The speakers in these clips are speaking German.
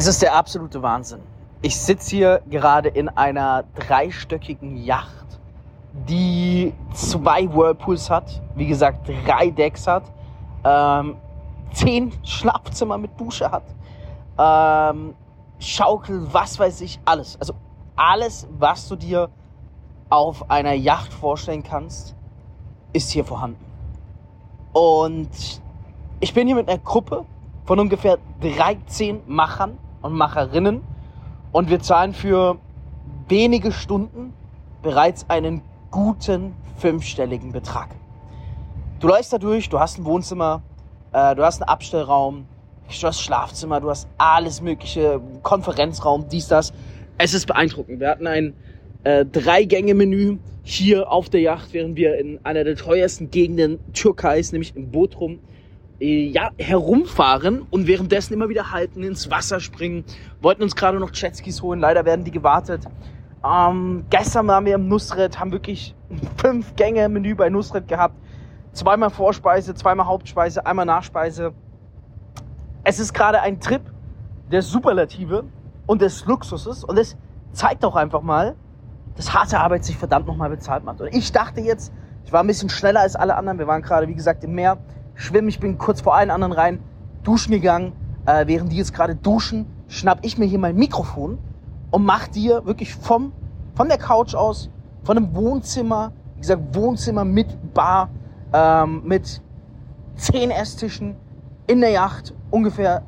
Es ist der absolute Wahnsinn. Ich sitze hier gerade in einer dreistöckigen Yacht, die zwei Whirlpools hat, wie gesagt drei Decks hat, ähm, zehn Schlafzimmer mit Dusche hat, ähm, Schaukel, was weiß ich, alles. Also alles, was du dir auf einer Yacht vorstellen kannst, ist hier vorhanden. Und ich bin hier mit einer Gruppe von ungefähr 13 Machern und Macherinnen und wir zahlen für wenige Stunden bereits einen guten fünfstelligen Betrag. Du läufst da durch, du hast ein Wohnzimmer, äh, du hast einen Abstellraum, du hast Schlafzimmer, du hast alles mögliche, Konferenzraum, dies, das. Es ist beeindruckend. Wir hatten ein äh, Drei-Gänge-Menü hier auf der Yacht, während wir in einer der teuersten Gegenden Türkeis, nämlich in Bodrum, ja, herumfahren und währenddessen immer wieder halten, ins Wasser springen. Wollten uns gerade noch Jetskis holen, leider werden die gewartet. Ähm, gestern waren wir im Nusret, haben wirklich fünf Gänge Menü bei Nusret gehabt. Zweimal Vorspeise, zweimal Hauptspeise, einmal Nachspeise. Es ist gerade ein Trip der Superlative und des Luxuses und es zeigt auch einfach mal, dass harte Arbeit sich verdammt nochmal bezahlt macht. Und ich dachte jetzt, ich war ein bisschen schneller als alle anderen. Wir waren gerade, wie gesagt, im Meer schwimmen. Ich bin kurz vor allen anderen rein, duschen gegangen. Äh, während die jetzt gerade duschen, schnapp ich mir hier mein Mikrofon und mach dir wirklich vom, von der Couch aus, von einem Wohnzimmer, wie gesagt, Wohnzimmer mit Bar, ähm, mit zehn Esstischen in der Yacht, ungefähr,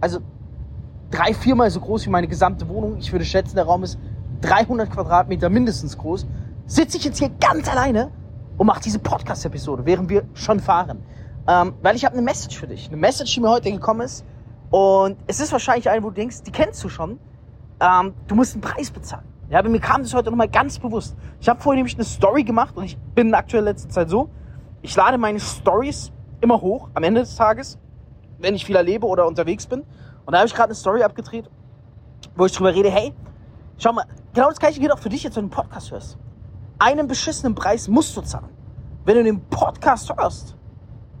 also drei, viermal so groß wie meine gesamte Wohnung. Ich würde schätzen, der Raum ist 300 Quadratmeter mindestens groß. Sitze ich jetzt hier ganz alleine und mache diese Podcast-Episode, während wir schon fahren. Ähm, weil ich habe eine Message für dich. Eine Message, die mir heute gekommen ist. Und es ist wahrscheinlich eine, wo du denkst, die kennst du schon. Ähm, du musst einen Preis bezahlen. Ja, aber mir kam das heute nochmal ganz bewusst. Ich habe vorhin nämlich eine Story gemacht und ich bin aktuell in letzter Zeit so, ich lade meine Stories immer hoch am Ende des Tages, wenn ich viel erlebe oder unterwegs bin. Und da habe ich gerade eine Story abgedreht, wo ich drüber rede, hey, schau mal, genau das gleiche gilt auch für dich jetzt, wenn du einen Podcast hörst. Einen beschissenen Preis musst du zahlen. Wenn du den Podcast hörst,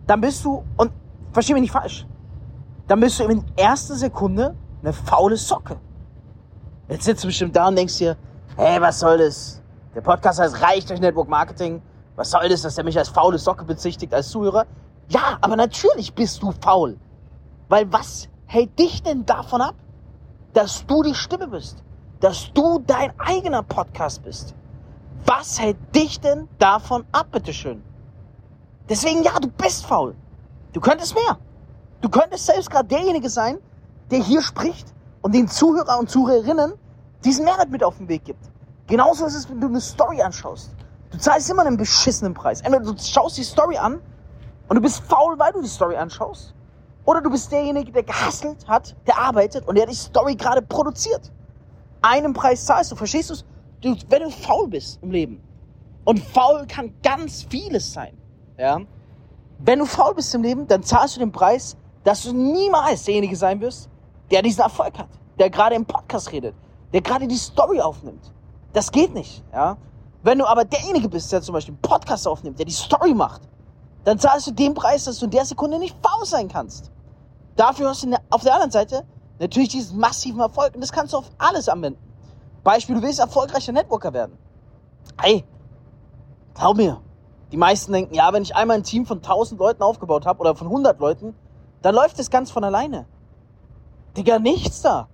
dann bist du, und versteh mich nicht falsch, dann bist du in erster Sekunde eine faule Socke. Jetzt sitzt du bestimmt da und denkst dir, hey, was soll das? Der Podcast heißt Reich durch Network Marketing. Was soll das, dass der mich als faule Socke bezichtigt als Zuhörer? Ja, aber natürlich bist du faul. Weil was hält dich denn davon ab, dass du die Stimme bist? Dass du dein eigener Podcast bist? Was hält dich denn davon ab, bitteschön? Deswegen, ja, du bist faul. Du könntest mehr. Du könntest selbst gerade derjenige sein, der hier spricht und den Zuhörer und Zuhörerinnen diesen Mehrwert mit auf den Weg gibt. Genauso ist es, wenn du eine Story anschaust. Du zahlst immer einen beschissenen Preis. Entweder du schaust die Story an und du bist faul, weil du die Story anschaust. Oder du bist derjenige, der gehasselt hat, der arbeitet und der die Story gerade produziert. Einen Preis zahlst du, verstehst du's? du? Wenn du faul bist im Leben. Und faul kann ganz vieles sein. Ja? Wenn du faul bist im Leben, dann zahlst du den Preis, dass du niemals derjenige sein wirst, der diesen Erfolg hat, der gerade im Podcast redet, der gerade die Story aufnimmt. Das geht nicht. Ja? Wenn du aber derjenige bist, der zum Beispiel einen Podcast aufnimmt, der die Story macht, dann zahlst du den Preis, dass du in der Sekunde nicht faul sein kannst. Dafür hast du auf der anderen Seite natürlich diesen massiven Erfolg und das kannst du auf alles anwenden. Beispiel, du willst erfolgreicher Networker werden. Hey, glaub mir, die meisten denken, ja, wenn ich einmal ein Team von 1000 Leuten aufgebaut habe oder von 100 Leuten, dann läuft es ganz von alleine. Digga, nichts da.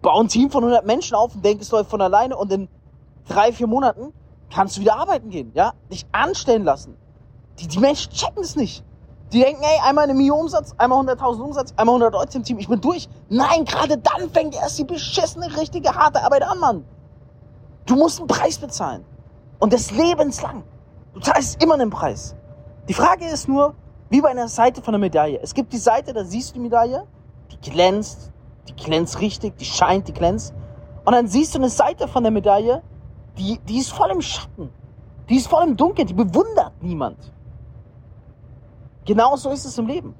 Bau ein Team von 100 Menschen auf und denk, es läuft von alleine und in drei, vier Monaten kannst du wieder arbeiten gehen, ja? Dich anstellen lassen. Die, die Menschen checken es nicht. Die denken, ey, einmal eine Million Umsatz, einmal 100.000 Umsatz, einmal 100 Leute im Team, ich bin durch. Nein, gerade dann fängt erst die beschissene, richtige, harte Arbeit an, Mann. Du musst einen Preis bezahlen. Und das lebenslang. Du zahlst immer einen Preis. Die Frage ist nur, wie bei einer Seite von einer Medaille. Es gibt die Seite, da siehst du die Medaille, die glänzt, die glänzt richtig, die scheint, die glänzt. Und dann siehst du eine Seite von der Medaille, die, die ist voll im Schatten. Die ist voll im Dunkeln, die bewundert niemand. Genauso ist es im Leben.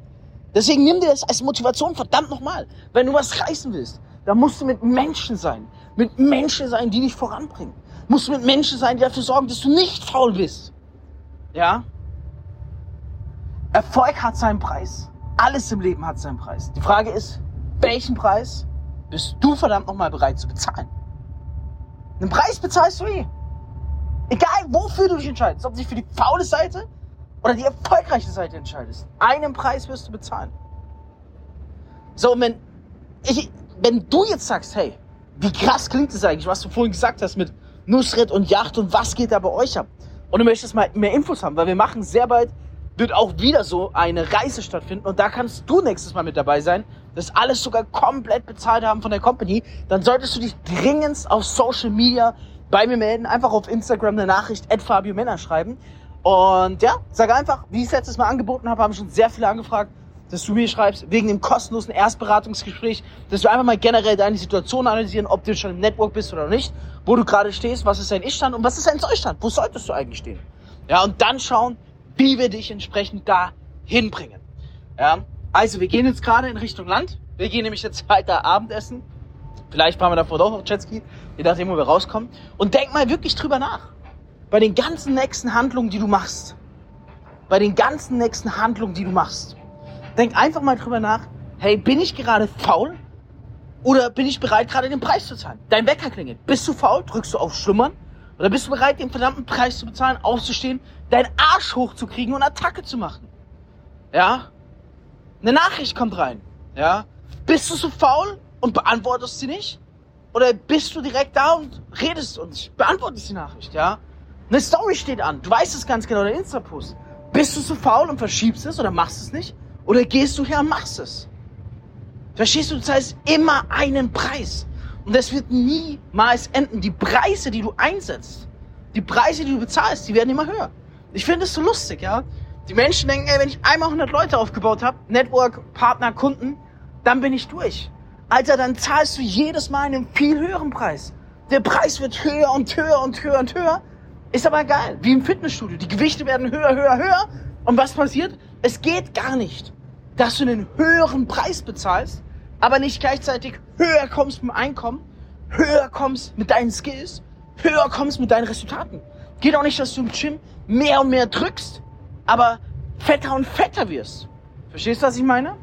Deswegen nimm dir das als Motivation, verdammt nochmal. Wenn du was reißen willst, dann musst du mit Menschen sein. Mit Menschen sein, die dich voranbringen. Musst du mit Menschen sein, die dafür sorgen, dass du nicht faul bist. Ja? Erfolg hat seinen Preis. Alles im Leben hat seinen Preis. Die Frage ist, welchen Preis bist du verdammt nochmal bereit zu bezahlen. Den Preis bezahlst du eh. Egal wofür du dich entscheidest, ob du dich für die faule Seite oder die erfolgreiche Seite entscheidest. Einen Preis wirst du bezahlen. So, und wenn, ich, wenn du jetzt sagst, hey, wie krass klingt es eigentlich, was du vorhin gesagt hast mit Nusret und Yacht und was geht da bei euch ab? Und du möchtest mal mehr Infos haben, weil wir machen sehr bald, wird auch wieder so eine Reise stattfinden. Und da kannst du nächstes Mal mit dabei sein, das alles sogar komplett bezahlt haben von der Company, dann solltest du dich dringend auf Social Media bei mir melden, einfach auf Instagram eine Nachricht, at Fabio Männer schreiben. Und ja, sag einfach, wie ich es letztes Mal angeboten habe, haben schon sehr viele angefragt, dass du mir schreibst, wegen dem kostenlosen Erstberatungsgespräch, dass wir einfach mal generell deine Situation analysieren, ob du schon im Network bist oder nicht, wo du gerade stehst, was ist dein Ich-Stand und was ist dein Soll-Stand, wo solltest du eigentlich stehen. Ja, und dann schauen, wie wir dich entsprechend da hinbringen. Ja, also wir gehen jetzt gerade in Richtung Land. Wir gehen nämlich jetzt weiter Abendessen. Vielleicht fahren wir davor doch noch Jetski, je nachdem, wo wir rauskommen. Und denk mal wirklich drüber nach. Bei den ganzen nächsten Handlungen, die du machst. Bei den ganzen nächsten Handlungen, die du machst. Denk einfach mal drüber nach. Hey, bin ich gerade faul? Oder bin ich bereit, gerade den Preis zu zahlen? Dein Wecker klingelt. Bist du faul? Drückst du auf Schlummern? Oder bist du bereit, den verdammten Preis zu bezahlen, aufzustehen, deinen Arsch hochzukriegen und Attacke zu machen? Ja? Eine Nachricht kommt rein. Ja? Bist du so faul und beantwortest sie nicht? Oder bist du direkt da und redest und beantwortest die Nachricht, ja? Eine Story steht an. Du weißt es ganz genau, der Insta-Post. Bist du so faul und verschiebst es oder machst es nicht? Oder gehst du her und machst es? Verstehst du? Das heißt immer einen Preis. Und das wird niemals enden. Die Preise, die du einsetzt, die Preise, die du bezahlst, die werden immer höher. Ich finde es so lustig, ja. Die Menschen denken, ey, wenn ich einmal 100 Leute aufgebaut habe, Network, Partner, Kunden, dann bin ich durch. Alter, dann zahlst du jedes Mal einen viel höheren Preis. Der Preis wird höher und höher und höher und höher. Ist aber geil, wie im Fitnessstudio. Die Gewichte werden höher, höher, höher. Und was passiert? Es geht gar nicht, dass du einen höheren Preis bezahlst, aber nicht gleichzeitig höher kommst mit dem Einkommen, höher kommst mit deinen Skills, höher kommst mit deinen Resultaten. Geht auch nicht, dass du im Gym mehr und mehr drückst, aber fetter und fetter wirst. Verstehst du, was ich meine?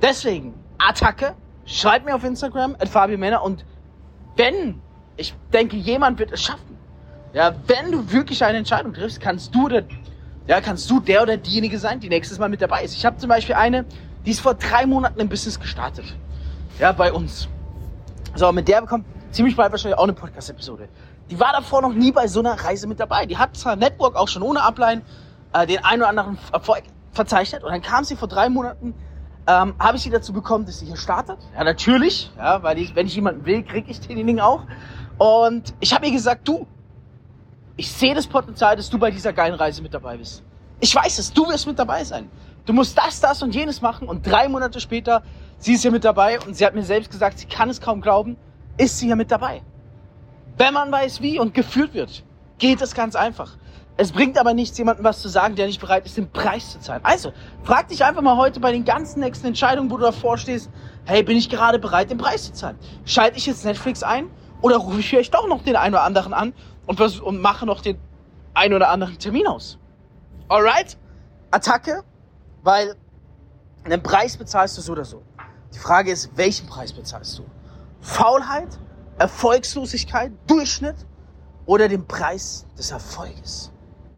Deswegen, Attacke, schreib mir auf Instagram, at Männer und wenn, ich denke, jemand wird es schaffen, ja, wenn du wirklich eine Entscheidung triffst, kannst du der, ja, kannst du der oder diejenige sein, die nächstes Mal mit dabei ist. Ich habe zum Beispiel eine, die ist vor drei Monaten im Business gestartet. Ja, bei uns. So, mit der bekommt ziemlich bald wahrscheinlich auch eine Podcast-Episode. Die war davor noch nie bei so einer Reise mit dabei. Die hat zwar Network auch schon ohne Upline äh, den einen oder anderen Erfolg verzeichnet und dann kam sie vor drei Monaten, ähm, habe ich sie dazu bekommen, dass sie hier startet. Ja, natürlich, ja, weil ich, wenn ich jemanden will, kriege ich denjenigen auch. Und ich habe ihr gesagt, du, ich sehe das Potenzial, dass du bei dieser geilen Reise mit dabei bist. Ich weiß es, du wirst mit dabei sein. Du musst das, das und jenes machen und drei Monate später, sie ist hier mit dabei und sie hat mir selbst gesagt, sie kann es kaum glauben, ist sie hier mit dabei. Wenn man weiß wie und geführt wird, geht es ganz einfach. Es bringt aber nichts, jemandem was zu sagen, der nicht bereit ist, den Preis zu zahlen. Also, frag dich einfach mal heute bei den ganzen nächsten Entscheidungen, wo du davor stehst, hey, bin ich gerade bereit, den Preis zu zahlen? Schalte ich jetzt Netflix ein oder rufe ich vielleicht doch noch den einen oder anderen an und, und mache noch den einen oder anderen Termin aus? Alright? Attacke, weil einen Preis bezahlst du so oder so. Die Frage ist, welchen Preis bezahlst du? Faulheit, Erfolgslosigkeit, Durchschnitt oder den Preis des Erfolges?